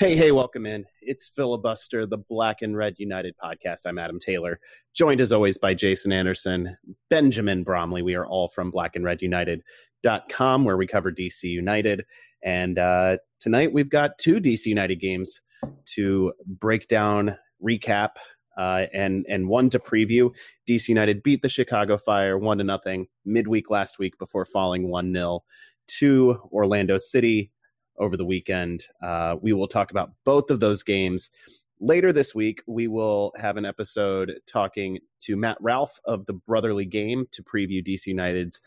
Hey, hey, welcome in. It's Filibuster, the Black and Red United podcast. I'm Adam Taylor, joined as always by Jason Anderson, Benjamin Bromley. We are all from Black and Red United.com, where we cover DC United. And uh, tonight we've got two DC United games to break down, recap, uh, and and one to preview. DC United beat the Chicago Fire one to nothing midweek last week before falling one 0 to Orlando City over the weekend. Uh, we will talk about both of those games. Later this week, we will have an episode talking to Matt Ralph of the Brotherly Game to preview DC United's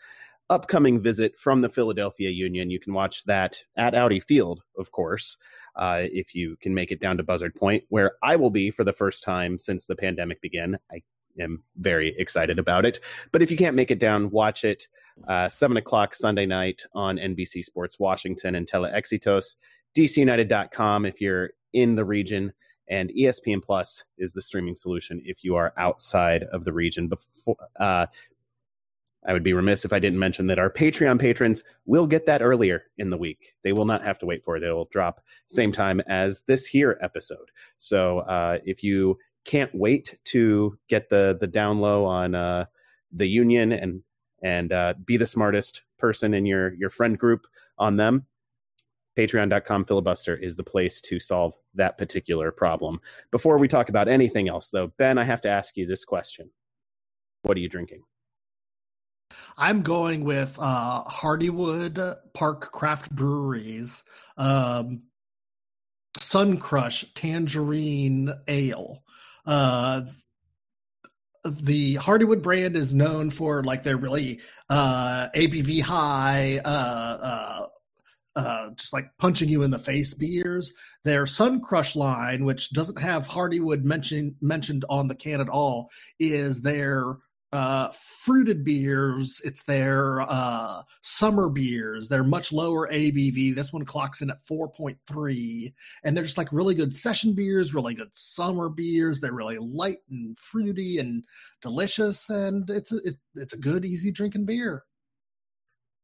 upcoming visit from the Philadelphia Union. You can watch that at Audi Field, of course, uh, if you can make it down to Buzzard Point, where I will be for the first time since the pandemic began. I am very excited about it. But if you can't make it down, watch it uh, 7 o'clock Sunday night on NBC Sports Washington and Telexitos, DCUnited.com if you're in the region, and ESPN Plus is the streaming solution if you are outside of the region. Before, uh, I would be remiss if I didn't mention that our Patreon patrons will get that earlier in the week. They will not have to wait for it. It will drop same time as this here episode. So uh, if you can't wait to get the the down low on uh, the union and and uh, be the smartest person in your your friend group on them. Patreon.com filibuster is the place to solve that particular problem. Before we talk about anything else though ben i have to ask you this question. What are you drinking? I'm going with uh, hardywood park craft breweries um, sun crush tangerine ale uh, the Hardywood brand is known for like their really uh, ABV high, uh, uh, uh, just like punching you in the face beers. Their Sun Crush line, which doesn't have Hardywood mentioned mentioned on the can at all, is their uh, fruited beers. It's their uh, summer beers. They're much lower ABV. This one clocks in at 4.3. And they're just like really good session beers, really good summer beers. They're really light and fruity and delicious. And it's a, it, it's a good, easy drinking beer.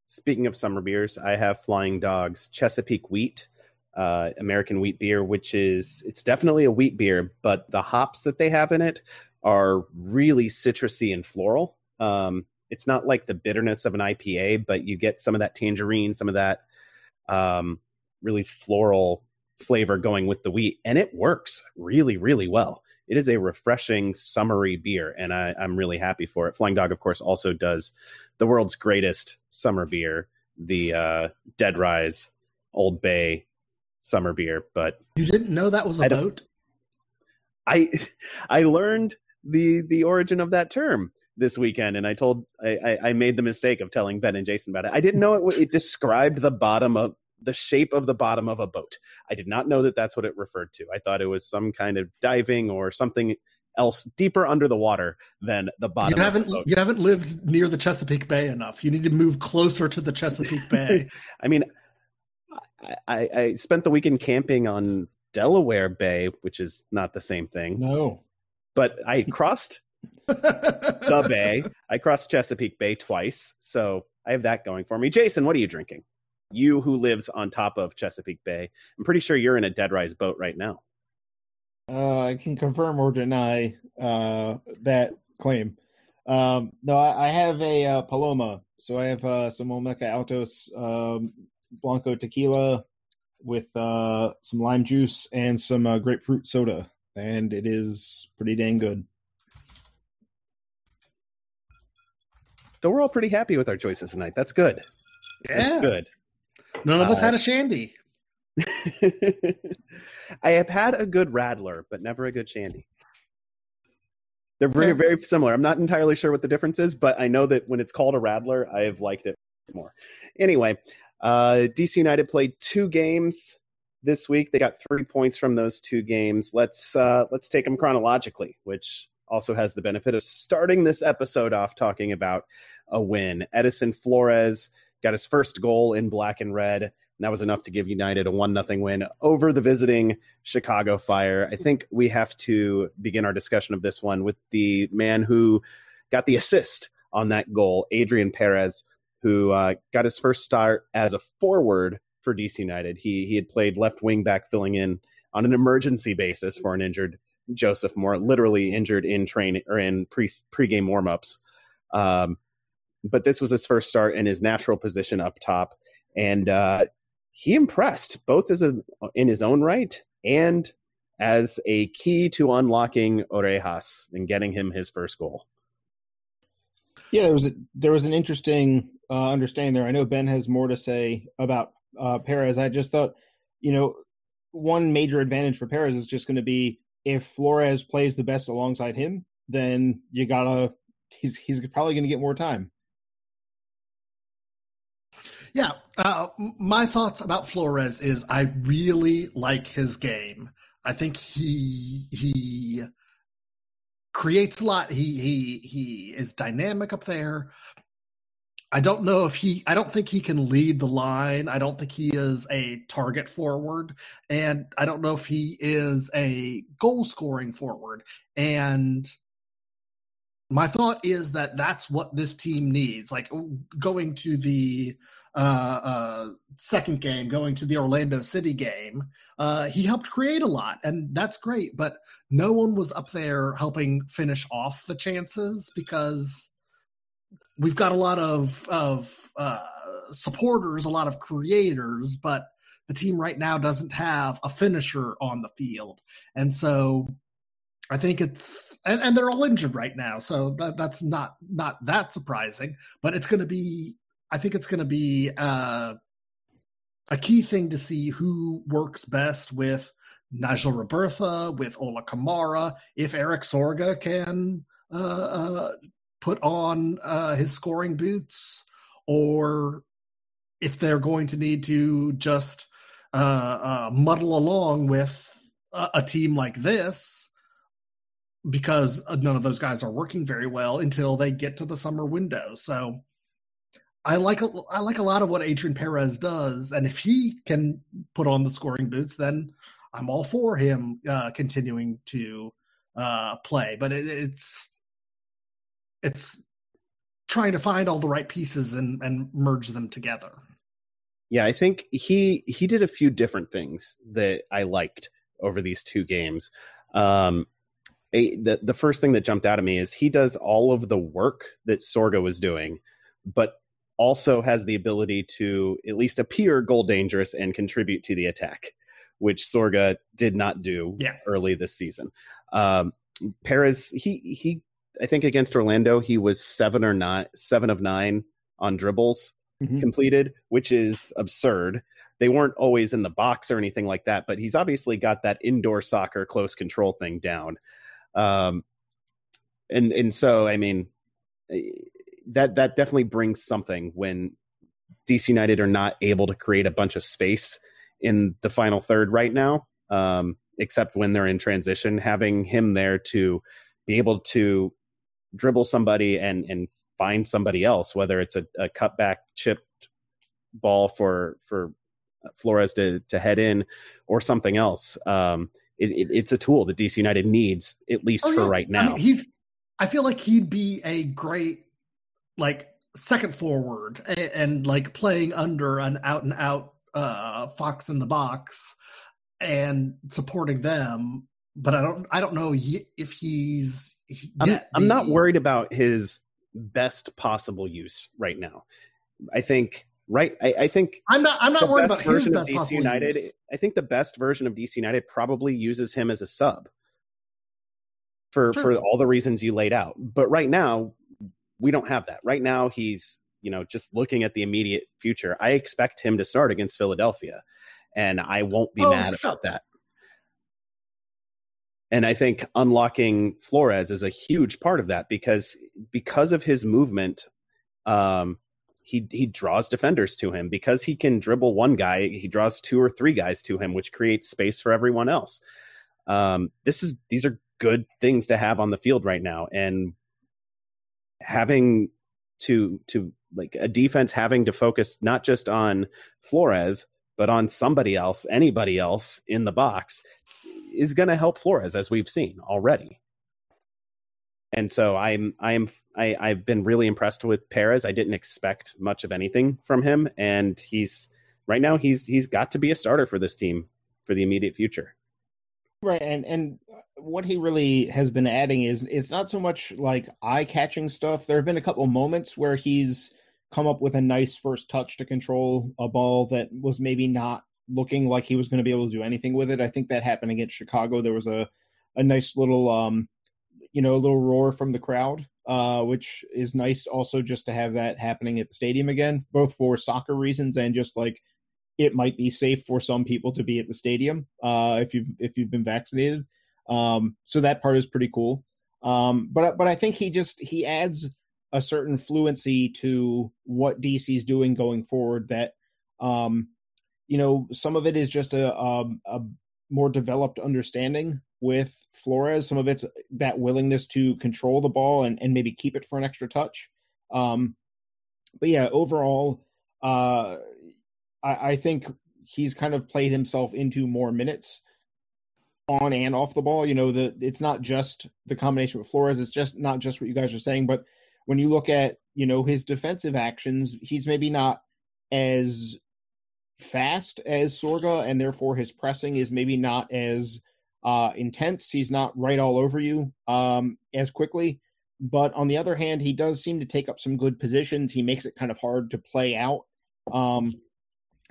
Speaking of summer beers, I have Flying Dogs Chesapeake Wheat. Uh, American wheat beer, which is it's definitely a wheat beer, but the hops that they have in it are really citrusy and floral. Um, it's not like the bitterness of an IPA, but you get some of that tangerine, some of that um, really floral flavor going with the wheat, and it works really, really well. It is a refreshing, summery beer, and I, I'm really happy for it. Flying Dog, of course, also does the world's greatest summer beer, the uh, Dead Rise Old Bay summer beer. But you didn't know that was a I boat. I I learned the the origin of that term this weekend, and I told I, I made the mistake of telling Ben and Jason about it. I didn't know it. It described the bottom of the shape of the bottom of a boat. I did not know that that's what it referred to. I thought it was some kind of diving or something else deeper under the water than the bottom. You haven't you haven't lived near the Chesapeake Bay enough. You need to move closer to the Chesapeake Bay. I mean, I, I spent the weekend camping on Delaware Bay, which is not the same thing. No, but I crossed the bay. I crossed Chesapeake Bay twice, so I have that going for me. Jason, what are you drinking? You who lives on top of Chesapeake Bay. I'm pretty sure you're in a dead rise boat right now. Uh, I can confirm or deny uh, that claim. Um, no, I, I have a uh, Paloma. So I have uh, some Olmeca Altos um, Blanco tequila with uh, some lime juice and some uh, grapefruit soda and it is pretty dang good. So we're all pretty happy with our choices tonight. That's good. Yeah. That's good. None of uh, us had a shandy. I have had a good rattler, but never a good shandy. They're very, very similar. I'm not entirely sure what the difference is, but I know that when it's called a rattler, I've liked it more. Anyway, uh, DC United played two games this week. They got three points from those two games. Let's uh, let's take them chronologically, which also has the benefit of starting this episode off talking about a win. Edison Flores got his first goal in black and red. And that was enough to give United a one nothing win over the visiting Chicago Fire. I think we have to begin our discussion of this one with the man who got the assist on that goal, Adrien Perez, who uh, got his first start as a forward for DC United. He he had played left wing back, filling in on an emergency basis for an injured Joseph Mora, literally injured in training or in pre pregame warmups. Um, but this was his first start in his natural position up top, and uh, he impressed both as a, in his own right and as a key to unlocking Orejas and getting him his first goal. Yeah, there was a, there was an interesting uh, understanding there. I know Ben has more to say about uh, Perez. I just thought, you know, one major advantage for Perez is just going to be if Flores plays the best alongside him, then you gotta he's he's probably going to get more time. Yeah, uh, my thoughts about Flores is I really like his game. I think he he creates a lot. He he he is dynamic up there. I don't know if he, I don't think he can lead the line. I don't think he is a target forward. And I don't know if he is a goal scoring forward. And my thought is that that's what this team needs. Like going to the uh, uh, second game, going to the Orlando City game, uh, he helped create a lot, and that's great. But no one was up there helping finish off the chances because we've got a lot of of uh, supporters, a lot of creators, but the team right now doesn't have a finisher on the field, and so I think it's and, and they're all injured right now, so that, that's not not that surprising. But it's going to be, I think it's going to be uh, a key thing to see who works best with Nigel Robertha, with Ola Kamara, if Erik Sorga can uh, uh, put on uh, his scoring boots, or if they're going to need to just uh, uh, muddle along with a, a, team like this because none of those guys are working very well until they get to the summer window. So I like a, I like a lot of what Adrien Perez does, and if he can put on the scoring boots, then I'm all for him uh, continuing to uh, play. But it, it's it's trying to find all the right pieces and and merge them together. Yeah, I think he he did a few different things that I liked over these two games. Um, a, the the first thing that jumped out at me is he does all of the work that Sorga was doing, but also has the ability to at least appear goal dangerous and contribute to the attack, which Sorga did not do yeah. early this season. Um, Perez he he I think against Orlando he was seven or nine, seven of nine on dribbles mm-hmm. completed, which is absurd. They weren't always in the box or anything like that, but he's obviously got that indoor soccer close control thing down. Um, and and so I mean that that definitely brings something when DC United are not able to create a bunch of space in the final third right now, um, except when they're in transition. Having him there to be able to dribble somebody and and find somebody else, whether it's a, a cutback chipped ball for for Flores to to head in or something else. Um, it, it, it's a tool that DC United needs at least oh, for yeah. right now. I mean, he's. I feel like he'd be a great like second forward and, and like playing under an out and out uh, fox in the box and supporting them but I don't I don't know if he's. I'm, I'm not worried about his best possible use right now. I think right. I, I think I'm not. I'm not worried about his best DC United. Use. I think the best version of DC United probably uses him as a sub for sure. for all the reasons you laid out. But right now, we don't have that. Right now, he's you know just looking at the immediate future. I expect him to start against Philadelphia, and I won't be oh, mad sure. about that. And I think unlocking Flores is a huge part of that because because of his movement, um, he he draws defenders to him because he can dribble one guy, he draws two or three guys to him, which creates space for everyone else. Um, this is these are good things to have on the field right now, and having to to like a defense having to focus not just on Flores but on somebody else, anybody else in the box is going to help Flores as we've seen already. And so I'm I'm I, I've been really impressed with Perez. I didn't expect much of anything from him, and he's right now he's he's got to be a starter for this team for the immediate future. Right, and and what he really has been adding is it's not so much like eye catching stuff. There have been a couple moments where he's come up with a nice first touch to control a ball that was maybe not looking like he was going to be able to do anything with it. I think that happened against Chicago. There was a a nice little um you know a little roar from the crowd uh which is nice also just to have that happening at the stadium again both for soccer reasons and just like it might be safe for some people to be at the stadium uh if you've if you've been vaccinated um so that part is pretty cool um but but I think he just he adds a certain fluency to what DC's doing going forward that um you know, some of it is just a, a, um, a more developed understanding with Flores. Some of it's that willingness to control the ball and, and maybe keep it for an extra touch. Um, but yeah, overall, uh, I, I think he's kind of played himself into more minutes on and off the ball. You know, the it's not just the combination with Flores. It's just not just what you guys are saying, but when you look at you know his defensive actions, he's maybe not as fast as Sorga, and therefore his pressing is maybe not as uh, intense. He's not right all over you um, as quickly. But on the other hand, he does seem to take up some good positions. He makes it kind of hard to play out. Um,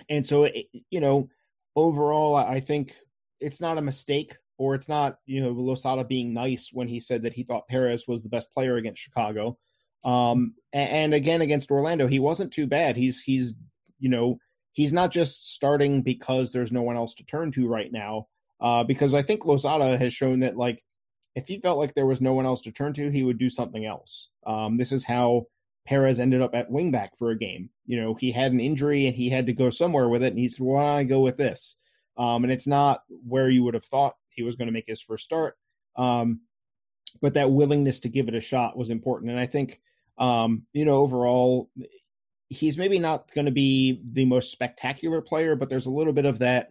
and so, it, you know, overall, I think it's not a mistake or it's not, you know, Losada being nice when he said that he thought Perez was the best player against Chicago. Um, and, and again, against Orlando, he wasn't too bad. He's, he's, you know, he's not just starting because there's no one else to turn to right now. Uh, because I think Losada has shown that like if he felt like there was no one else to turn to, he would do something else. Um, this is how Perez ended up at wingback for a game. You know, he had an injury and he had to go somewhere with it, and he said, "Why well, I go with this?" Um, and it's not where you would have thought he was going to make his first start. Um, but that willingness to give it a shot was important, and I think um, you know overall he's maybe not going to be the most spectacular player, but there's a little bit of that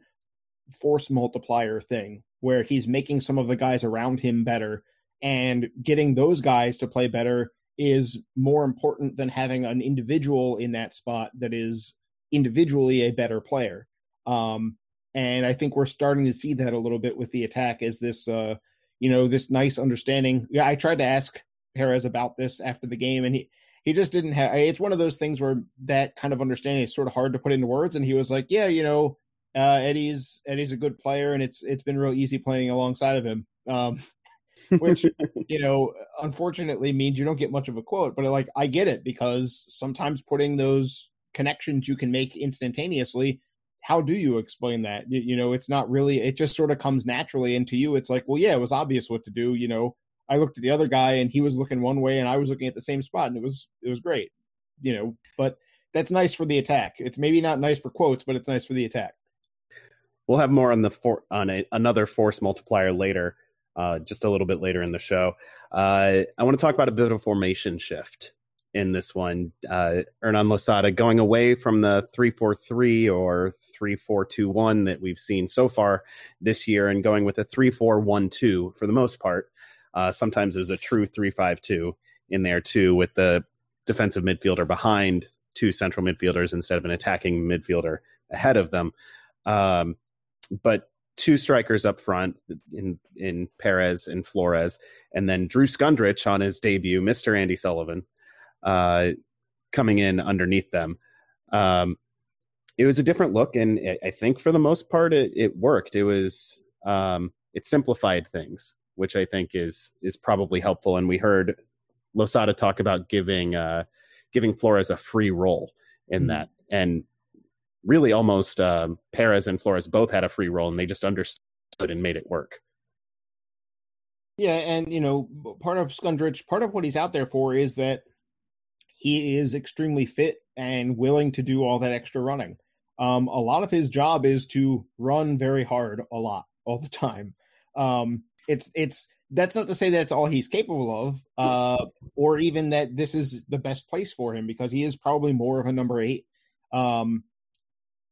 force multiplier thing where he's making some of the guys around him better and getting those guys to play better is more important than having an individual in that spot that is individually a better player. Um, and I think we're starting to see that a little bit with the attack as this, uh, you know, this nice understanding. Yeah, I tried to ask Perez about this after the game, and he he just didn't have it's one of those things where that kind of understanding is sort of hard to put into words and he was like yeah you know uh, eddie's eddie's a good player and it's it's been real easy playing alongside of him. Um, which you know unfortunately means you don't get much of a quote but like i get it because sometimes putting those connections you can make instantaneously how do you explain that? You, you know it's not really it just sort of comes naturally into you it's like well yeah it was obvious what to do you know I looked at the other guy and he was looking one way and I was looking at the same spot and it was it was great, you know. But that's nice for the attack. It's maybe not nice for quotes, but it's nice for the attack. We'll have more on the for, on a, another force multiplier later, uh, just a little bit later in the show. Uh, I want to talk about a bit of formation shift in this one. Uh, Hernan Losada going away from the three four three or three four two one that we've seen so far this year, and going with a three four one two for the most part. Uh, sometimes there's a true three-five-two in there too, with the defensive midfielder behind two central midfielders instead of an attacking midfielder ahead of them. Um, but two strikers up front in in Perez and Flores, and then Drew Skundrich on his debut, Mister Andy Sullivan, uh, coming in underneath them. Um, it was a different look, and I think for the most part, it, it worked. It was um, it simplified things which I think is is probably helpful. And we heard Losada talk about giving uh, giving Flores a free role in mm that, and really almost um, Perez and Flores both had a free role, and they just understood and made it work. Yeah, and you know, part of Skundrich, part of what he's out there for is that he is extremely fit and willing to do all that extra running. Um, a lot of his job is to run very hard a lot all the time. Um, it's it's that's not to say that's all he's capable of, uh, or even that this is the best place for him because he is probably more of a number eight, um,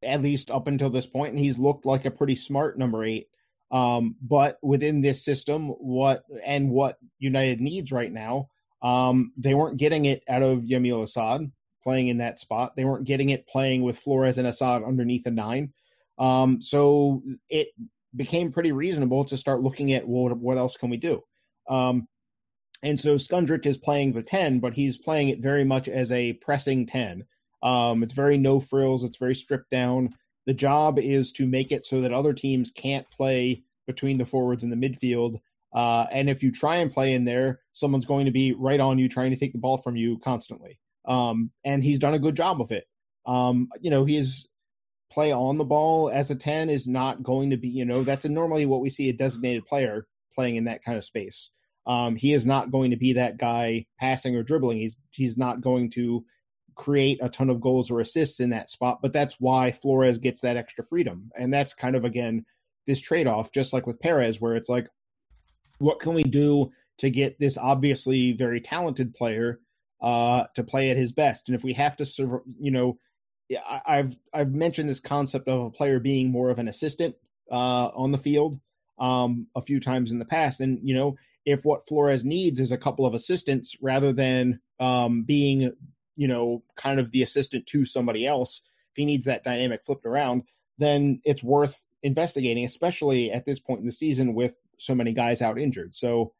at least up until this point, and he's looked like a pretty smart number eight. Um, but within this system, what and what United needs right now, um, they weren't getting it out of Yamil Assad playing in that spot. They weren't getting it playing with Flores and Assad underneath a nine. Um, so it became pretty reasonable to start looking at well, what else can we do. Um, and so Skundrich is playing the 10, but he's playing it very much as a pressing 10. Um, it's very no frills, it's very stripped down. The job is to make it so that other teams can't play between the forwards and the midfield. Uh, and if you try and play in there, someone's going to be right on you trying to take the ball from you constantly. Um, and he's done a good job of it. Um, you know, he's play on the ball as a 10 is not going to be, you know, that's normally what we see a designated player playing in that kind of space. Um, he is not going to be that guy passing or dribbling. He's he's not going to create a ton of goals or assists in that spot, but that's why Flores gets that extra freedom. And that's kind of again this trade-off just like with Perez where it's like what can we do to get this obviously very talented player uh, to play at his best? And if we have to serve, you know, I've I've mentioned this concept of a player being more of an assistant uh, on the field um, a few times in the past, and you know if what Flores needs is a couple of assistants rather than um, being you know kind of the assistant to somebody else, if he needs that dynamic flipped around, then it's worth investigating, especially at this point in the season with so many guys out injured. So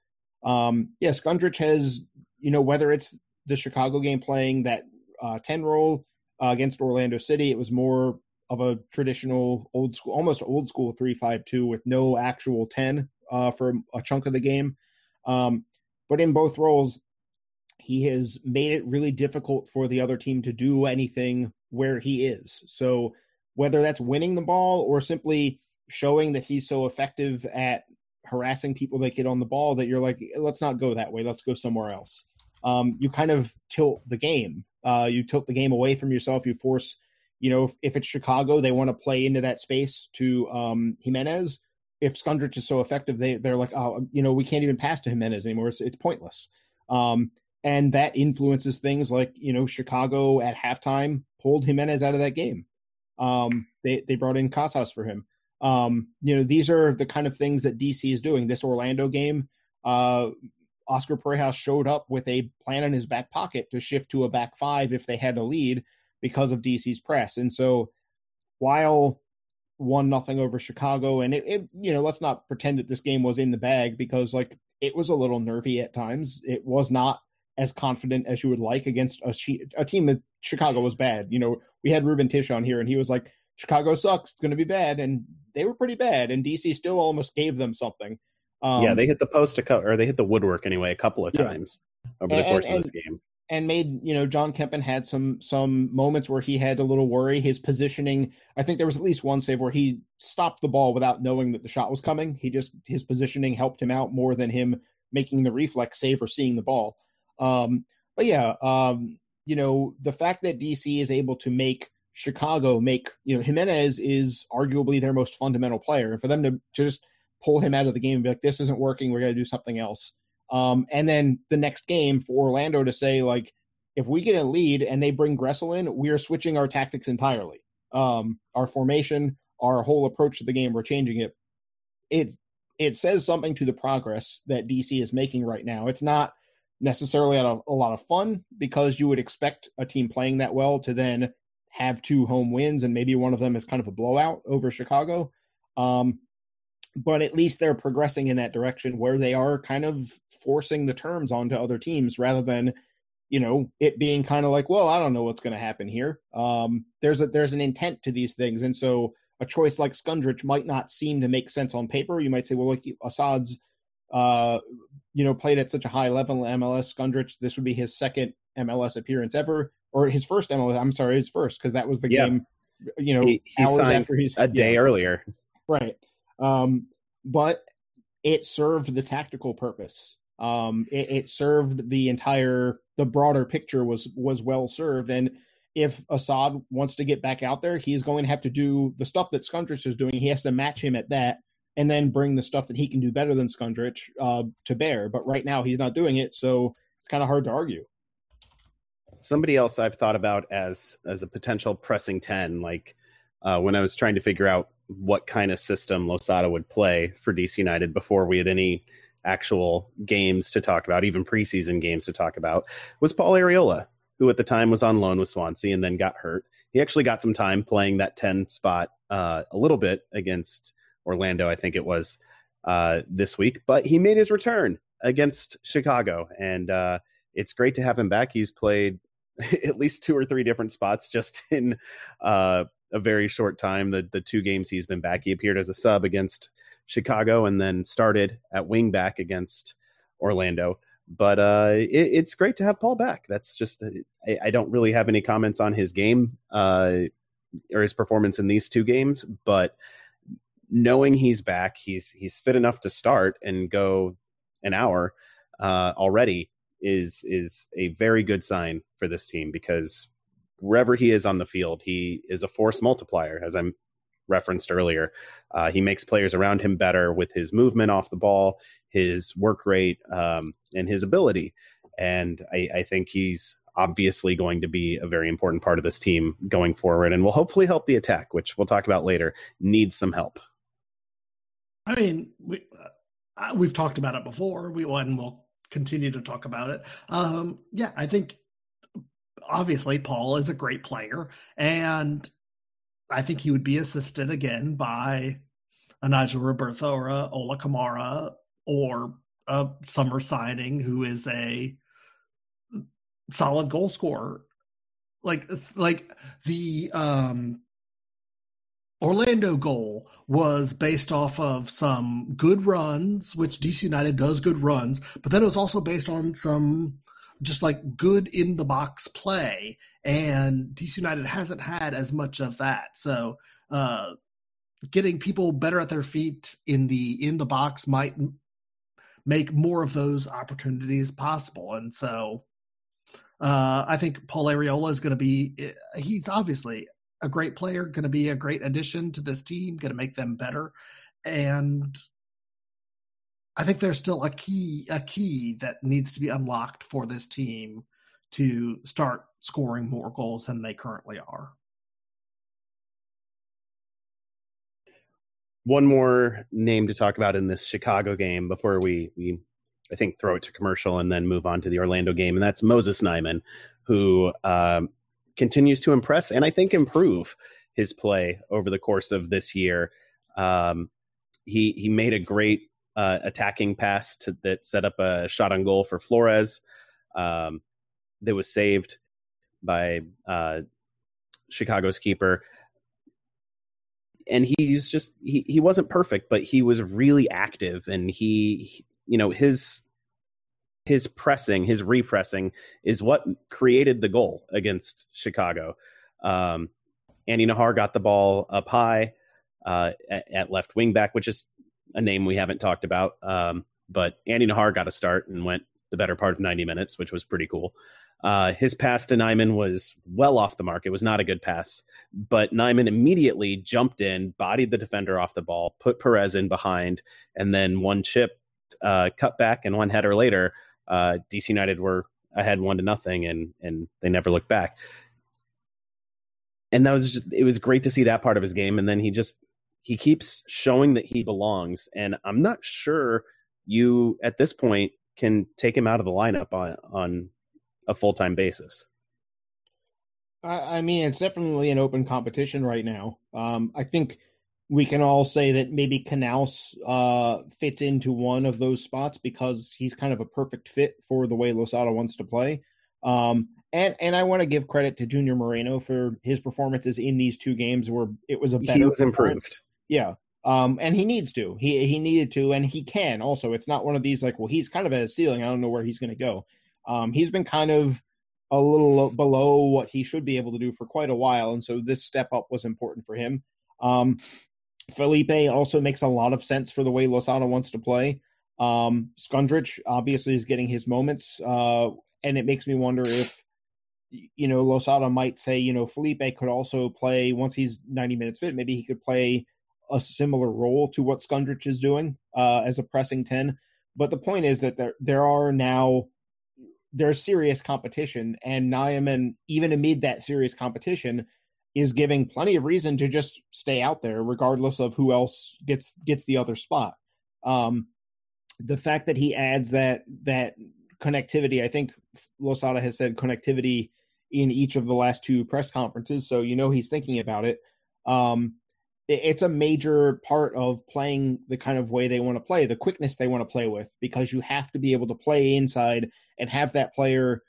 um, yeah, Skundrich has you know whether it's the Chicago game playing that uh, ten role uh, against Orlando City. It was more of a traditional old school, almost old school three-five-two with no actual 10 uh, for a chunk of the game. Um, but in both roles, he has made it really difficult for the other team to do anything where he is. So whether that's winning the ball or simply showing that he's so effective at harassing people that get on the ball that you're like, let's not go that way. Let's go somewhere else. Um, you kind of tilt the game uh, you tilt the game away from yourself. You force, you know, if, if it's Chicago, they want to play into that space to um, Giménez. If Skundrich is so effective, they they're like, oh, you know, we can't even pass to Giménez anymore. It's, it's pointless. Um, and that influences things like you know Chicago at halftime pulled Giménez out of that game. Um, they they brought in Casas for him. Um, you know, these are the kind of things that DC is doing. This Orlando game, uh, Oscar Parejas showed up with a plan in his back pocket to shift to a back five if they had a lead because of DC's press. And so while one nothing over Chicago, and it, it, you know, let's not pretend that this game was in the bag because like it was a little nervy at times. It was not as confident as you would like against a, a team that Chicago was bad. You know, we had Ruben Tish on here and he was like, Chicago sucks. It's going to be bad. And they were pretty bad. And DC still almost gave them something. Um, yeah, they hit the post a couple, or they hit the woodwork anyway a couple of times yeah. over the and, course and, of this game. And made you know Jon Kempin had some some moments where he had a little worry. His positioning, I think there was at least one save where he stopped the ball without knowing that the shot was coming. He just his positioning helped him out more than him making the reflex save or seeing the ball. Um, but yeah, um, you know the fact that DC is able to make Chicago make you know Giménez is arguably their most fundamental player, and for them to just pull him out of the game and be like, this isn't working. We're going to do something else. Um, and then the next game for Orlando to say, like, if we get a lead and they bring Gressel in, we are switching our tactics entirely. Um, our formation, our whole approach to the game, we're changing it. It it says something to the progress that DC is making right now. It's not necessarily a, a lot of fun because you would expect a team playing that well to then have two home wins and maybe one of them is kind of a blowout over Chicago. Um, but at least they're progressing in that direction where they are kind of forcing the terms onto other teams rather than you know it being kind of like well i don't know what's going to happen here. Um, there's a there's an intent to these things. And so a choice like skundrich might not seem to make sense on paper. You might say well like assad's uh, you know played at such a high level in mls skundrich this would be his second mls appearance ever or his first mls i'm sorry his first because that was the yeah. game you know he, he hours after he's a day yeah. earlier. Right um, but it served the tactical purpose. Um, it, it served the entire the broader picture was was well served and if Assad wants to get back out there, he's going to have to do the stuff that Skundrich is doing. He has to match him at that and then bring the stuff that he can do better than Skundrich uh, to bear. But right now, he's not doing it, so it's kind of hard to argue. Somebody else I've thought about as as a potential pressing ten, like uh, when I was trying to figure out what kind of system Losada would play for DC United before we had any actual games to talk about, even preseason games to talk about, was Paul Arriola, who at the time was on loan with Swansea and then got hurt. He actually got some time playing that 10 spot uh, a little bit against Orlando, I think it was uh, this week, but he made his return against Chicago. And uh, it's great to have him back. He's played at least two or three different spots just in uh, a very short time. The, the two games he's been back, he appeared as a sub against Chicago and then started at wing back against Orlando. But uh, it, it's great to have Paul back. That's just I, I, don't really have any comments on his game uh, or his performance in these two games, but knowing he's back, he's he's fit enough to start and go an hour uh, already is is a very good sign for this team because wherever he is on the field, he is a force multiplier, as I'm referenced earlier. Uh, he makes players around him better with his movement off the ball, his work rate, um, and his ability. And I, I, think he's obviously going to be a very important part of this team going forward and will hopefully help the attack, which we'll talk about later, needs some help. I mean, we, uh, we've talked about it before. We and we'll continue to talk about it. Um, yeah, I think obviously Paul is a great player, and I think he would be assisted again by a Nigel Robertha or a Ola Kamara or a summer signing who is a solid goal scorer. Like like the um Orlando goal was based off of some good runs, which DC United does good runs, but then it was also based on some just like good in the box play. And DC United hasn't had as much of that. So, uh, getting people better at their feet in the in the box might make more of those opportunities possible. And so, uh, I think Paul Arriola is going to be. He's obviously a great player, going to be a great addition to this team, going to make them better, and I think there's still a key a key that needs to be unlocked for this team to start scoring more goals than they currently are. One more name to talk about in this Chicago game before we, we I think throw it to commercial and then move on to the Orlando game, and that's Moses Nyeman, who um, continues to impress and I think improve his play over the course of this year. Um, he he made a great uh, attacking pass to, that set up a shot on goal for Flores. Um, that was saved by uh, Chicago's keeper. And he was just he he wasn't perfect, but he was really active, and he, you know his his pressing, his repressing is what created the goal against Chicago. Um, Andy Najar got the ball up high uh, at, at, left wing back, which is a name we haven't talked about. Um, but Andy Najar got a start and went the better part of 90 minutes, which was pretty cool. Uh, his pass to Nyeman was well off the mark. It was not a good pass, but Nyeman immediately jumped in, bodied the defender off the ball, put Perez in behind, and then one chip, uh, cut back, and one header later, uh, DC United were ahead one to nothing, and and they never looked back. And that was just, it was great to see that part of his game. And then he just he keeps showing that he belongs. And I'm not sure you at this point can take him out of the lineup on on a full time basis. I, I, mean, it's definitely an open competition right now. Um, I think we can all say that maybe Canouse uh, fits into one of those spots because he's kind of a perfect fit for the way Losada wants to play. Um, and and I want to give credit to Junior Moreno for his performances in these two games where it was a better. He was improved. Yeah. Um, and he needs to. He he needed to, and he can also. It's not one of these like, well, he's kind of at a ceiling. I don't know where he's going to go. Um, he's been kind of a little below what he should be able to do for quite a while, and so this step up was important for him. Um, Felipe also makes a lot of sense for the way Losada wants to play. Um, Skundrich obviously is getting his moments, uh, and it makes me wonder if you know Losada might say, you know, Felipe could also play once he's 90 minutes fit. Maybe he could play a similar role to what Skundrich is doing uh, as a pressing 10. But the point is that there there are now there's serious competition, and Nyeman, even amid that serious competition, is giving plenty of reason to just stay out there, regardless of who else gets gets the other spot. Um, the fact that he adds that that connectivity, I think Losada has said connectivity in each of the last two press conferences, so you know he's thinking about it. Um, it's a major part of playing the kind of way they want to play, the quickness they want to play with, because you have to be able to play inside and have that player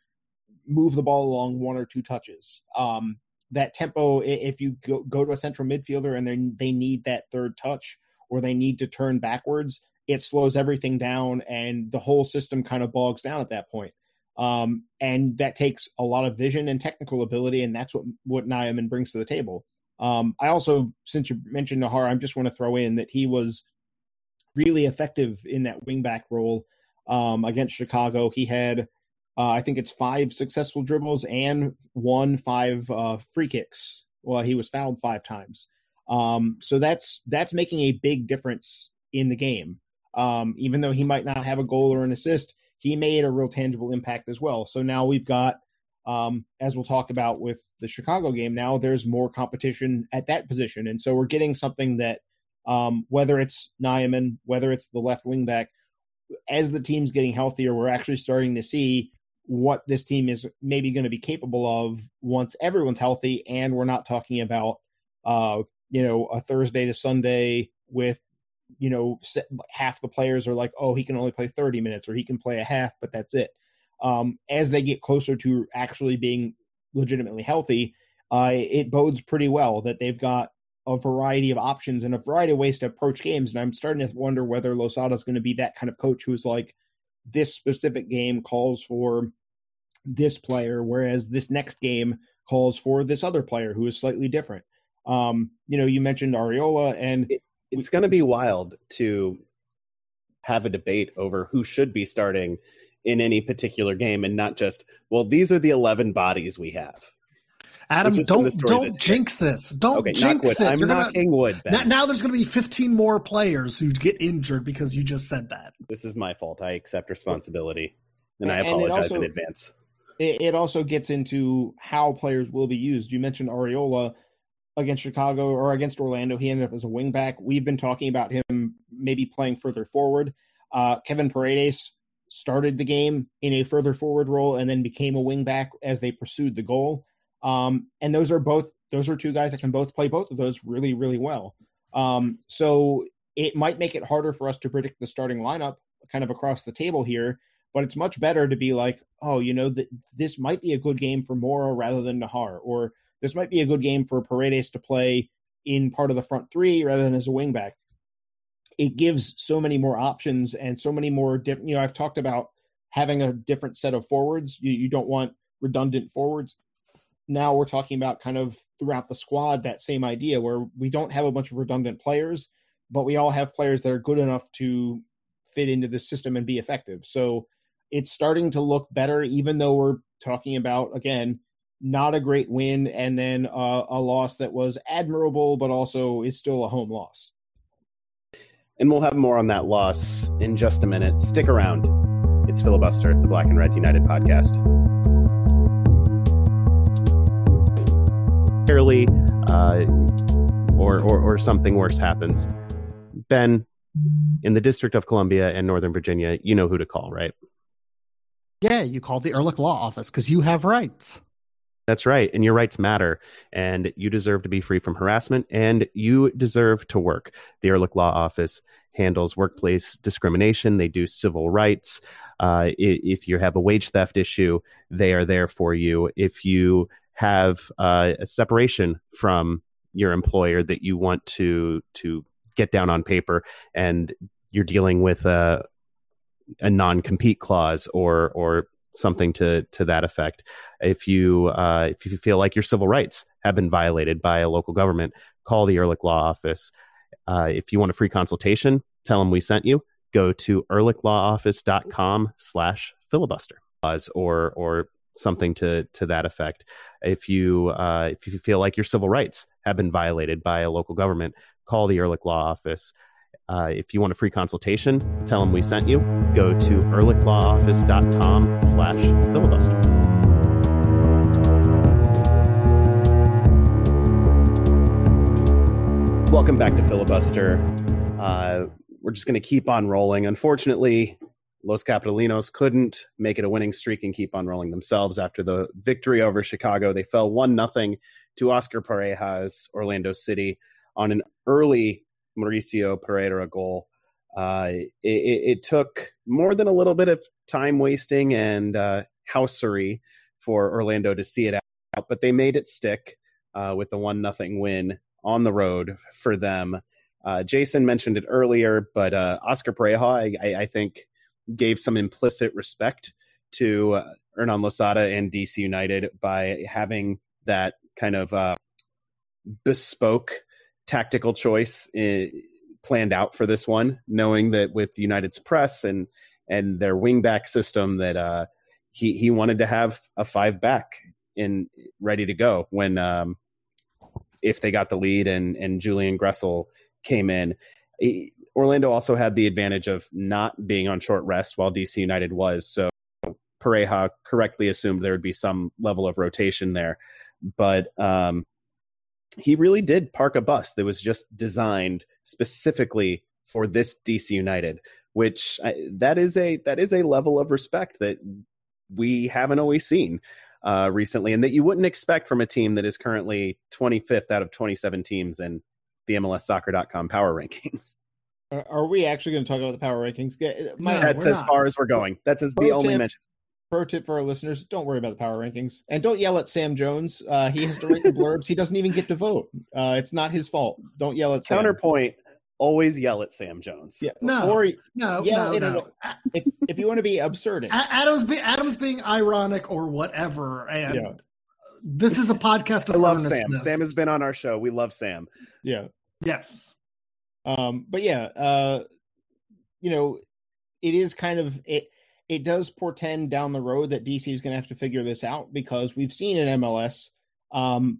move the ball along one or two touches. Um, that tempo, if you go, go to a central midfielder and they need that third touch or they need to turn backwards, it slows everything down and the whole system kind of bogs down at that point. Um, and that takes a lot of vision and technical ability, and that's what what Nyeman brings to the table. Um, I also, since you mentioned Najar, I just want to throw in that he was really effective in that wingback role um, against Chicago. He had, uh, I think it's five successful dribbles and one five uh, free kicks. Well, he was fouled five times. Um, so that's that's making a big difference in the game. Um, even though he might not have a goal or an assist, he made a real tangible impact as well. So now we've got um, as we'll talk about with the Chicago game, now there's more competition at that position. And so we're getting something that, um, whether it's Nyeman, whether it's the left wing back, as the team's getting healthier, we're actually starting to see what this team is maybe going to be capable of once everyone's healthy. And we're not talking about, uh, you know, a Thursday to Sunday with, you know, half the players are like, oh, he can only play 30 minutes or he can play a half, but that's it um, as they get closer to actually being legitimately healthy, uh, it bodes pretty well that they've got a variety of options and a variety of ways to approach games. And I'm starting to wonder whether Losada is going to be that kind of coach who's like, this specific game calls for this player, whereas this next game calls for this other player who is slightly different. Um, you know, you mentioned Arriola, and it, it's going to be wild to have a debate over who should be starting in any particular game and not just well these are the 11 bodies we have Adam, don't don't jinx this. Don't okay, jinx it. I'm You're knocking gonna, wood. Now, now, there's going to be 15 more players who get injured because you just said that. This is my fault. I accept responsibility, and, and I apologize also, in advance. It, it also gets into how players will be used. You mentioned Arriola against Chicago or against Orlando. He ended up as a wingback. We've been talking about him maybe playing further forward. Uh, Kevin Paredes started the game in a further forward role and then became a wingback as they pursued the goal. Um, and those are both those are two guys that can both play both of those really really well. Um, so it might make it harder for us to predict the starting lineup kind of across the table here. But it's much better to be like, oh, you know, that this might be a good game for Mora rather than Najar, or this might be a good game for Paredes to play in part of the front three rather than as a wingback it gives so many more options and so many more different. You know, I've talked about having a different set of forwards. You, you don't want redundant forwards. Now we're talking about kind of throughout the squad that same idea where we don't have a bunch of redundant players, but we all have players that are good enough to fit into the system and be effective. So it's starting to look better, even though we're talking about again not a great win and then uh, a loss that was admirable, but also is still a home loss. And we'll have more on that loss in just a minute. Stick around. It's Filibuster, the Black and Red United podcast. Fairly, uh, or, or, or something worse happens. Ben, in the District of Columbia and Northern Virginia, you know who to call, right? Yeah, you call the Ehrlich Law Office because you have rights. That's right. And your rights matter. And you deserve to be free from harassment and you deserve to work. The Ehrlich Law Office handles workplace discrimination, they do civil rights. Uh, if you have a wage theft issue, they are there for you. If you have uh, a separation from your employer that you want to to get down on paper and you're dealing with a a non-compete clause or or something to to that effect. If you uh, if you feel like your civil rights have been violated by a local government, call the Ehrlich Law Office. Uh, if you want a free consultation, tell them we sent you. Go to ehrlichlawoffice.com slash filibuster or or something to to that effect. If you uh, if you feel like your civil rights have been violated by a local government, call the Ehrlich Law Office. Uh, if you want a free consultation, tell them we sent you. Go to ehrlichlawoffice.com slash filibuster. Welcome back to Filibuster. Uh, we're just going to keep on rolling. Unfortunately, Los Capitalinos couldn't make it a winning streak and keep on rolling themselves after the victory over Chicago. They fell one nothing to Oscar Pareja's Orlando City on an early Mauricio Pereyra goal. Uh, it, it, took more than a little bit of time wasting and uh, housery for Orlando to see it out, but they made it stick uh, with the one nothing win on the road for them. Uh, Jason mentioned it earlier, but uh, Oscar Pareja, I, I, think, gave some implicit respect to uh, Hernan Losada and DC United by having that kind of uh, bespoke tactical choice in, eh, planned out for this one, knowing that with United's press and and their wingback system that uh, he he wanted to have a five back in ready to go when um, if they got the lead and and Julian Gressel came in. Orlando also had the advantage of not being on short rest while DC United was. So Pareja correctly assumed there would be some level of rotation there. But um, he really did park a bus that was just designed specifically for this DC United, which I, that is a that is a level of respect that we haven't always seen uh, recently, and that you wouldn't expect from a team that is currently 25th out of 27 teams in the MLSsoccer.com power rankings. Are we actually going to talk about the power rankings? My, That's as not. far as we're going. That's as the only mention. Pro tip for our listeners: Don't worry about the power rankings, and don't yell at Sam Jones. Uh, he has to rate the blurbs. He doesn't even get to vote. Uh, it's not his fault. Don't yell at. Counterpoint: Sam. Always yell at Sam Jones. Yeah, no, or no, yell no, no. if if you want to be absurd. Adam's be, Adam's being ironic or whatever, and yeah. this is a podcast. Of I love Sam. Sam has been on our show. We love Sam. Yeah. Yes. Um, but yeah, uh, you know, it is kind of it it does portend down the road that DC is going to have to figure this out because we've seen in MLS, um,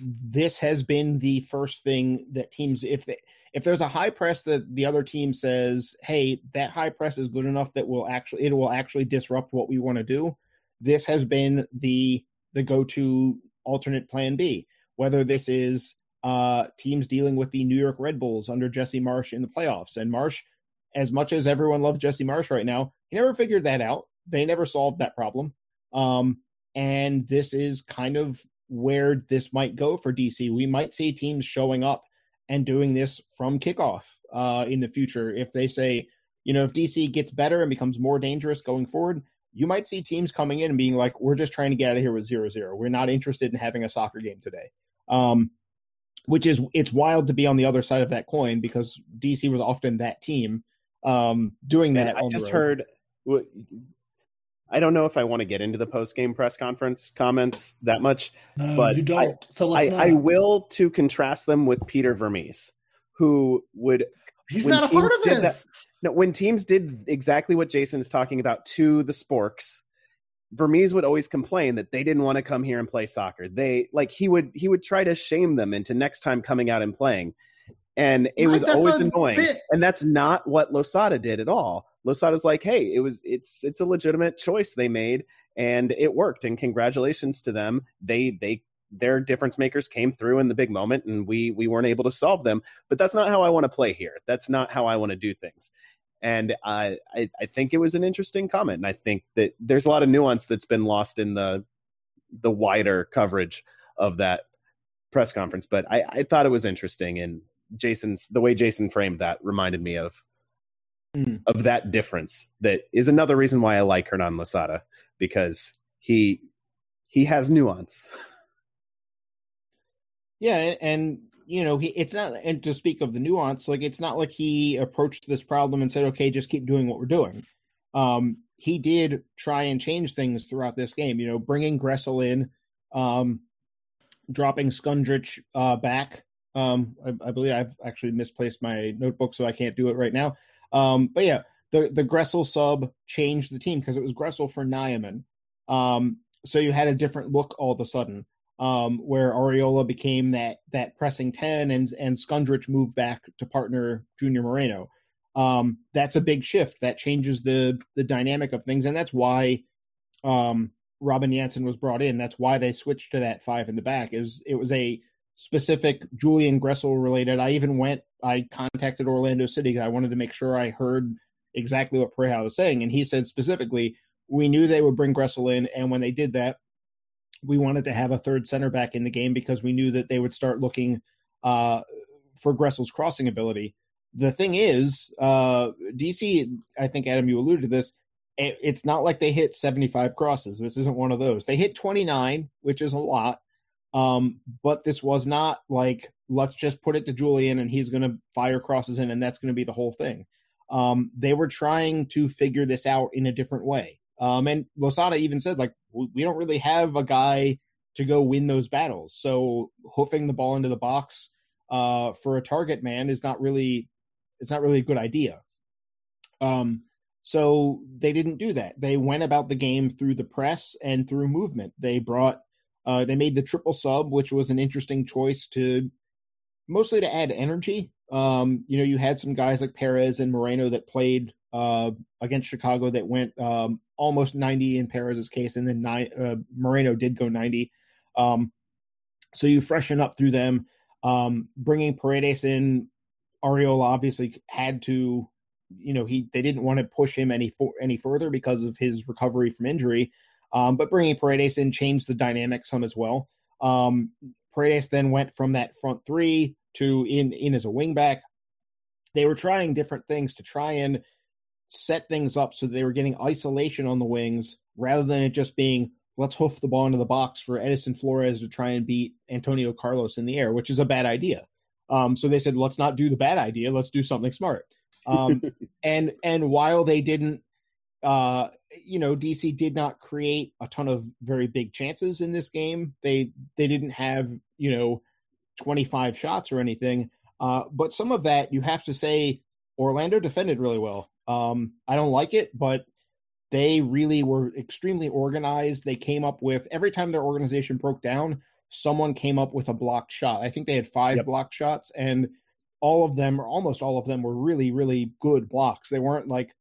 this has been the first thing that teams if they, if there's a high press that the other team says, "Hey, that high press is good enough that will actually it will actually disrupt what we want to do." This has been the the go to alternate plan B. Whether this is uh, teams dealing with the New York Red Bulls under Jesse Marsh in the playoffs, and Marsh, as much as everyone loves Jesse Marsh right now, he never figured that out. They never solved that problem. Um, and this is kind of where this might go for DC. We might see teams showing up and doing this from kickoff uh, in the future. If they say, you know, if DC gets better and becomes more dangerous going forward, you might see teams coming in and being like, we're just trying to get out of here with zero zero. We're not interested in having a soccer game today. Um, which is, it's wild to be on the other side of that coin because DC was often that team um, doing that. I just heard I don't know if I want to get into the post game press conference comments that much, no, but you don't. I, so I, I, will to contrast them with Peter Vermes, who would. He's not a part of this. That, no, when teams did exactly what Jason's talking about to the Sporks, Vermes would always complain that they didn't want to come here and play soccer. They like he would he would try to shame them into next time coming out and playing, and it right, was always annoying. Bit. And that's not what Losada did at all. Losada's like, hey, it was it's it's a legitimate choice they made and it worked. And congratulations to them. They they their difference makers came through in the big moment and we we weren't able to solve them. But that's not how I want to play here. That's not how I want to do things. And I, I I think it was an interesting comment. And I think that there's a lot of nuance that's been lost in the the wider coverage of that press conference. But I, I thought it was interesting and Jason's the way Jason framed that reminded me of mm. of that difference. That is another reason why I like Hernan Losada because he he has nuance. Yeah, and, and you know, he it's not and to speak of the nuance, like it's not like he approached this problem and said, "Okay, just keep doing what we're doing." Um, he did try and change things throughout this game. You know, bringing Gressel in, um, dropping Skundrich uh, back Um, I, I, believe I've actually misplaced my notebook, so I can't do it right now. Um, but yeah, the the Gressel sub changed the team because it was Gressel for Nyeman. Um, so you had a different look all of a sudden, um, where Arriola became that that pressing ten, and and Skundrich moved back to partner Junior Moreno. Um, that's a big shift. That changes the the dynamic of things, and that's why um, Robin Jansen was brought in. That's why they switched to that five in the back. It it was a specific Julian Gressel related. I even went. I contacted Orlando City. I wanted to make sure I heard exactly what Pareja was saying, and he said specifically, we knew they would bring Gressel in, and when they did that, we wanted to have a third center back in the game because we knew that they would start looking uh, for Gressel's crossing ability. The thing is, uh, DC, I think Adam, you alluded to this. It's not like they hit 75 crosses. This isn't one of those. They hit 29, which is a lot. Um, but this was not like let's just put it to Julian and he's going to fire crosses in and that's going to be the whole thing. Um, they were trying to figure this out in a different way. Um, and Losada even said, like, we don't really have a guy to go win those battles. So hoofing the ball into the box uh, for a target man is not really it's not really a good idea. Um, so they didn't do that. They went about the game through the press and through movement. They brought uh, they made the triple sub, which was an interesting choice to mostly to add energy. Um, you know, you had some guys like Perez and Moreno that played uh, against Chicago that went um, almost 90 in Perez's case, and then uh, Moreno did go 90. Um, so you freshen up through them. Um, bringing Paredes in, Arriola obviously had to, you know, he they didn't want to push him any for, any further because of his recovery from injury. Um, but bringing Paredes in changed the dynamic some as well. Um, Paredes then went from that front three to in in as a wingback. They were trying different things to try and set things up so they were getting isolation on the wings rather than it just being let's hoof the ball into the box for Edison Flores to try and beat Antonio Carlos in the air, which is a bad idea. Um, so they said, let's not do the bad idea, let's do something smart. Um, and and while they didn't, uh, you know, DC did not create a ton of very big chances in this game. They they didn't have you know 25 shots or anything. Uh, but some of that you have to say Orlando defended really well. Um, I don't like it, but they really were extremely organized. They came up with every time their organization broke down, someone came up with a blocked shot. I think they had five yep. blocked shots, and all of them, or almost all of them, were really, really good blocks. They weren't like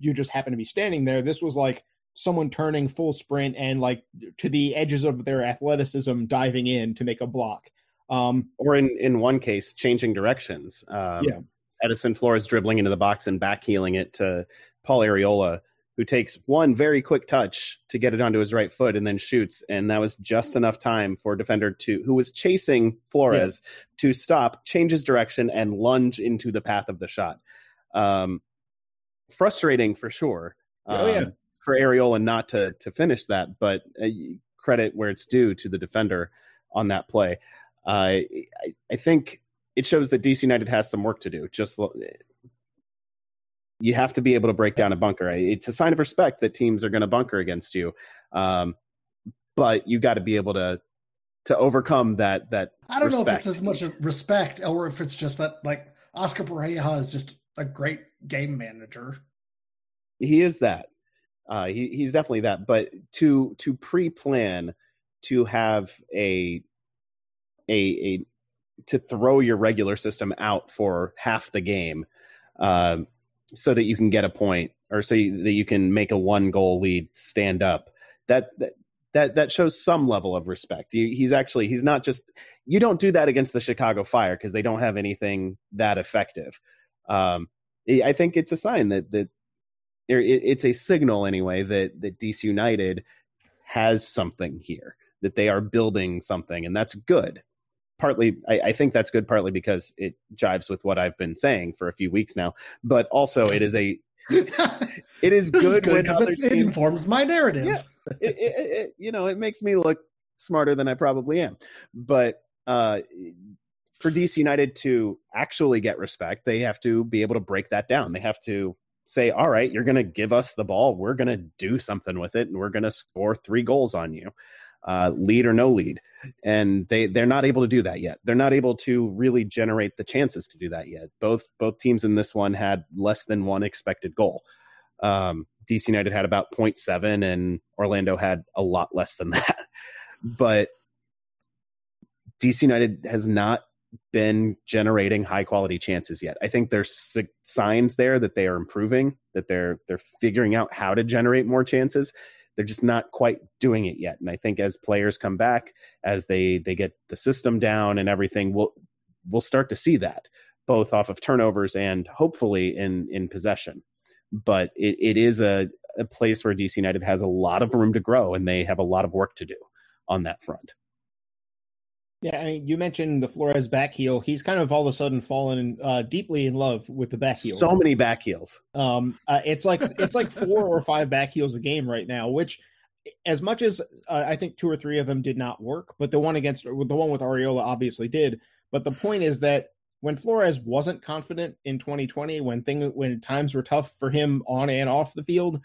you just happen to be standing there. This was like someone turning full sprint and like to the edges of their athleticism diving in to make a block. Um, or in in one case, changing directions. Um, yeah. Edison Flores dribbling into the box and backheeling it to Paul Arriola, who takes one very quick touch to get it onto his right foot and then shoots. And that was just enough time for defender to who was chasing Flores yeah. to stop, change his direction, and lunge into the path of the shot. Um, frustrating for sure. Um, oh yeah. Um, for Arriola not to to finish that, but uh, credit where it's due to the defender on that play. Uh, I, I think it shows that DC United has some work to do. Just you have to be able to break down a bunker. It's a sign of respect that teams are going to bunker against you, um, but you got to be able to to overcome that. That I don't respect. know if it's as much respect or if it's just that like Oscar Pareja is just a great game manager. He is that. Uh, he, he's definitely that. But to to pre-plan to have a a a to throw your regular system out for half the game uh, so that you can get a point or so you, that you can make a one goal lead stand up that, that that that shows some level of respect he, he's actually he's not just you don't do that against the chicago fire because they don't have anything that effective um, i think it's a sign that that it, it's a signal anyway that that dc united has something here that they are building something and that's good partly I, I, think that's good partly because it jives with what I've been saying for a few weeks now, but also it is a it is good, because it, it, informs my narrative. Yeah, it, it, you know, it makes me look smarter than I probably am. But uh, for DC United to actually get respect, they have to be able to break that down. They have to say, "All right, you're going to give us the ball. We're going to do something with it, and we're going to score three goals on you." uh, lead or no lead, and they they're not able to do that yet. They're not able to really generate the chances to do that yet. Both both teams in this one had less than one expected goal. Um, DC United had about 0.7, and Orlando had a lot less than that. but DC United has not been generating high quality chances yet. I think there's signs there that they are improving, that they're they're figuring out how to generate more chances. They're just not quite doing it yet. And I think as players come back, as they they get the system down and everything, we'll we'll start to see that both off of turnovers and hopefully in in possession. But it, it is a, a place where DC United has a lot of room to grow and they have a lot of work to do on that front. Yeah, I mean, you mentioned the Flores back heel. He's kind of all of a sudden fallen uh, deeply in love with the back heel. So many back heels. Um, uh, it's like it's like four or five back heels a game right now. Which, as much as uh, I think two or three of them did not work, but the one against the one with Arriola obviously did. But the point is that when Flores wasn't confident in 2020, when thing when times were tough for him on and off the field,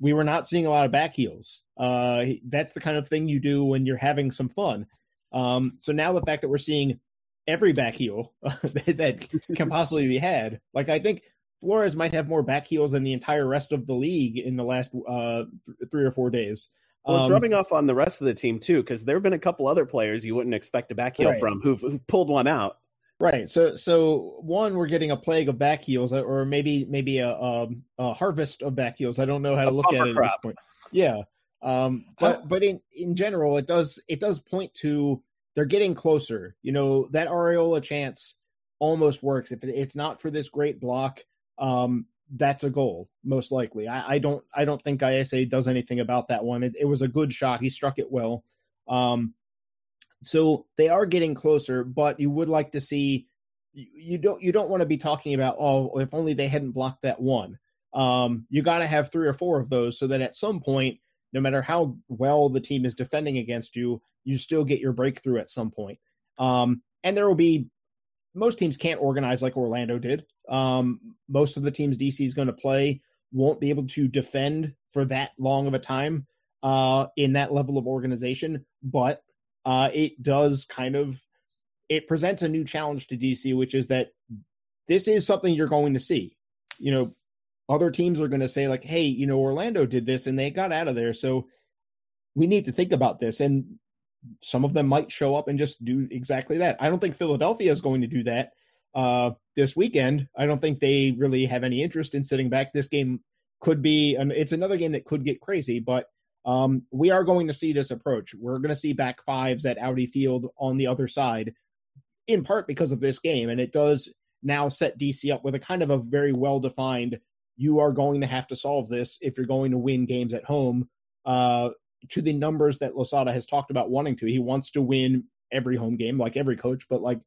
we were not seeing a lot of back heels. Uh, that's the kind of thing you do when you're having some fun. Um, so now the fact that we're seeing every back heel that can possibly be had, like I think Flores might have more back heels than the entire rest of the league in the last uh, three or four days. Well, it's um, rubbing off on the rest of the team too, because there have been a couple other players you wouldn't expect a back heel right. from who've, who've, pulled one out. Right. So, so one, we're getting a plague of back heels, or maybe maybe a, a, a harvest of back heels. I don't know how to a look at it crop. at this point. Yeah. Um, but but in in general, it does it does point to they're getting closer. You know that Arriola chance almost works. If it's not for this great block, um, that's a goal most likely. I, I, don't I don't think ISA does anything about that one. It, it was a good shot. He struck it well. Um, so they are getting closer, but you would like to see. You, you don't you don't want to be talking about oh if only they hadn't blocked that one. Um, you got to have three or four of those so that at some point no matter how well the team is defending against you, you still get your breakthrough at some point. Um, and there will be most teams can't organize like Orlando did. Um, most of the teams DC is going to play won't be able to defend for that long of a time uh, in that level of organization, but uh, it does kind of it presents a new challenge to DC, which is that this is something you're going to see. You know, other teams are going to say like hey you know orlando did this and they got out of there. So we need to think about this and some of them might show up and just do exactly that. I don't think philadelphia is going to do that uh, this weekend. I don't think they really have any interest in sitting back. This game could be and it's another game that could get crazy but um, we are going to see this approach. We're going to see back fives at audi field on the other side in part because of this game and it does now set dc up with a kind of a very well defined you are going to have to solve this if you're going to win games at home uh, to the numbers that Losada has talked about wanting to. He wants to win every home game, like every coach, but like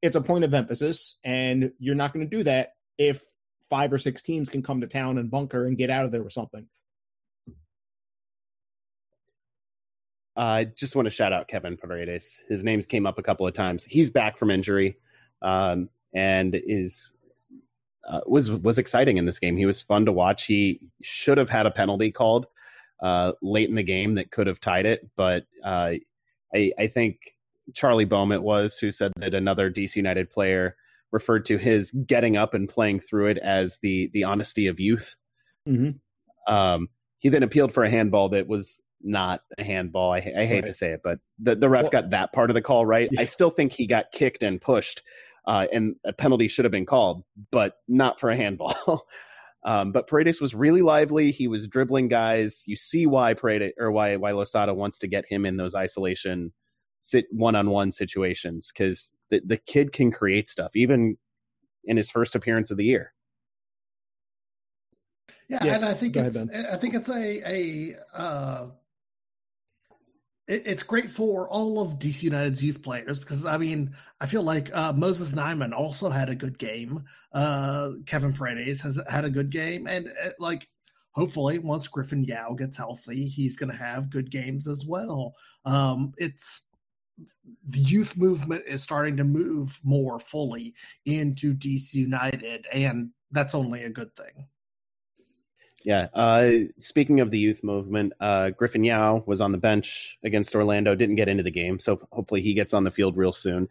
it's a point of emphasis, and you're not going to do that if five or six teams can come to town and bunker and get out of there with something. I uh, just want to shout out Kevin Paredes. His names came up a couple of times. He's back from injury um, and is uh, was was exciting in this game. He was fun to watch. He should have had a penalty called uh, late in the game that could have tied it, but uh, I, I think Charlie Bowman was who said that another DC United player referred to his getting up and playing through it as the the honesty of youth. Mm-hmm. Um, he then appealed for a handball that was not a handball. I, I hate right. to say it, but the, the ref well, got that part of the call right. Yeah. I still think he got kicked and pushed uh, and a penalty should have been called, but not for a handball. um, but Paredes was really lively. He was dribbling guys. You see why Paredes or why why Losada wants to get him in those isolation sit one on one situations because the the kid can create stuff even in his first appearance of the year. Yeah, yeah. and I think it's ahead, I think it's a a uh, it, it's great for all of DC United's youth players because I mean I feel like uh, Moses Nyeman also had a good game. Uh, Kevin Paredes has had a good game, and uh, like hopefully once Griffin Yow gets healthy, he's going to have good games as well. Um, it's the youth movement is starting to move more fully into DC United, and that's only a good thing. Yeah. Uh, speaking of the youth movement, uh, Griffin Yow was on the bench against Orlando, didn't get into the game, so hopefully he gets on the field real soon.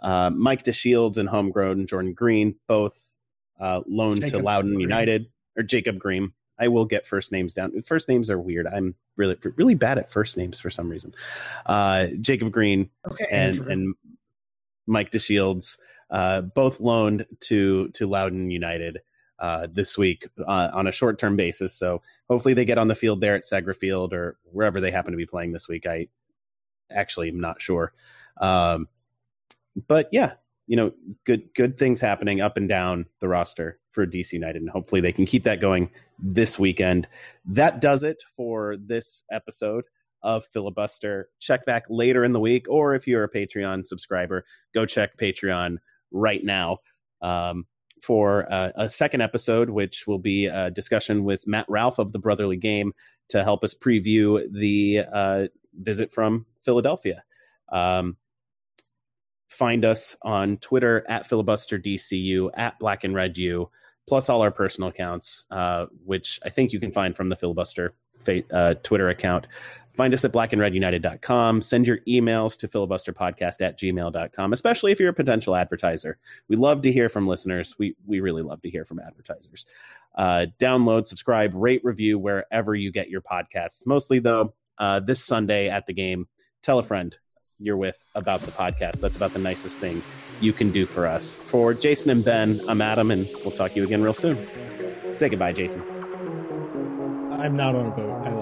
Uh, Mike DeShields and homegrown Jordan Green, both uh, loaned Jacob to Loudoun Green. United, or Jacob Greene. I will get first names down. First names are weird. I'm really really bad at first names for some reason. Uh, Jacob Greene okay, and and Mike DeShields, uh, both loaned to to Loudoun United uh, this week uh, on a short term basis. So hopefully they get on the field there at Segra Field or wherever they happen to be playing this week. I actually am not sure. Um, but yeah, you know, good good things happening up and down the roster for DC United, and hopefully they can keep that going this weekend. That does it for this episode of Filibuster. Check back later in the week, or if you're a Patreon subscriber, go check Patreon right now. Um, for uh, a second episode, which will be a discussion with Matt Ralph of the Brotherly Game to help us preview the uh, visit from Philadelphia. Um, find us on Twitter at filibusterdcu, at black and red u, plus all our personal accounts, uh, which I think you can find from the filibuster uh, Twitter account. Find us at blackandredunited.com. Send your emails to filibusterpodcast at gmail.com, especially if you're a potential advertiser. We love to hear from listeners. We, we really love to hear from advertisers. Uh, download, subscribe, rate, review wherever you get your podcasts. Mostly, though, uh, this Sunday at the game, tell a friend you're with about the podcast. That's about the nicest thing you can do for us. For Jason and Ben, I'm Adam, and we'll talk to you again real soon. Say goodbye, Jason. I'm not on a boat.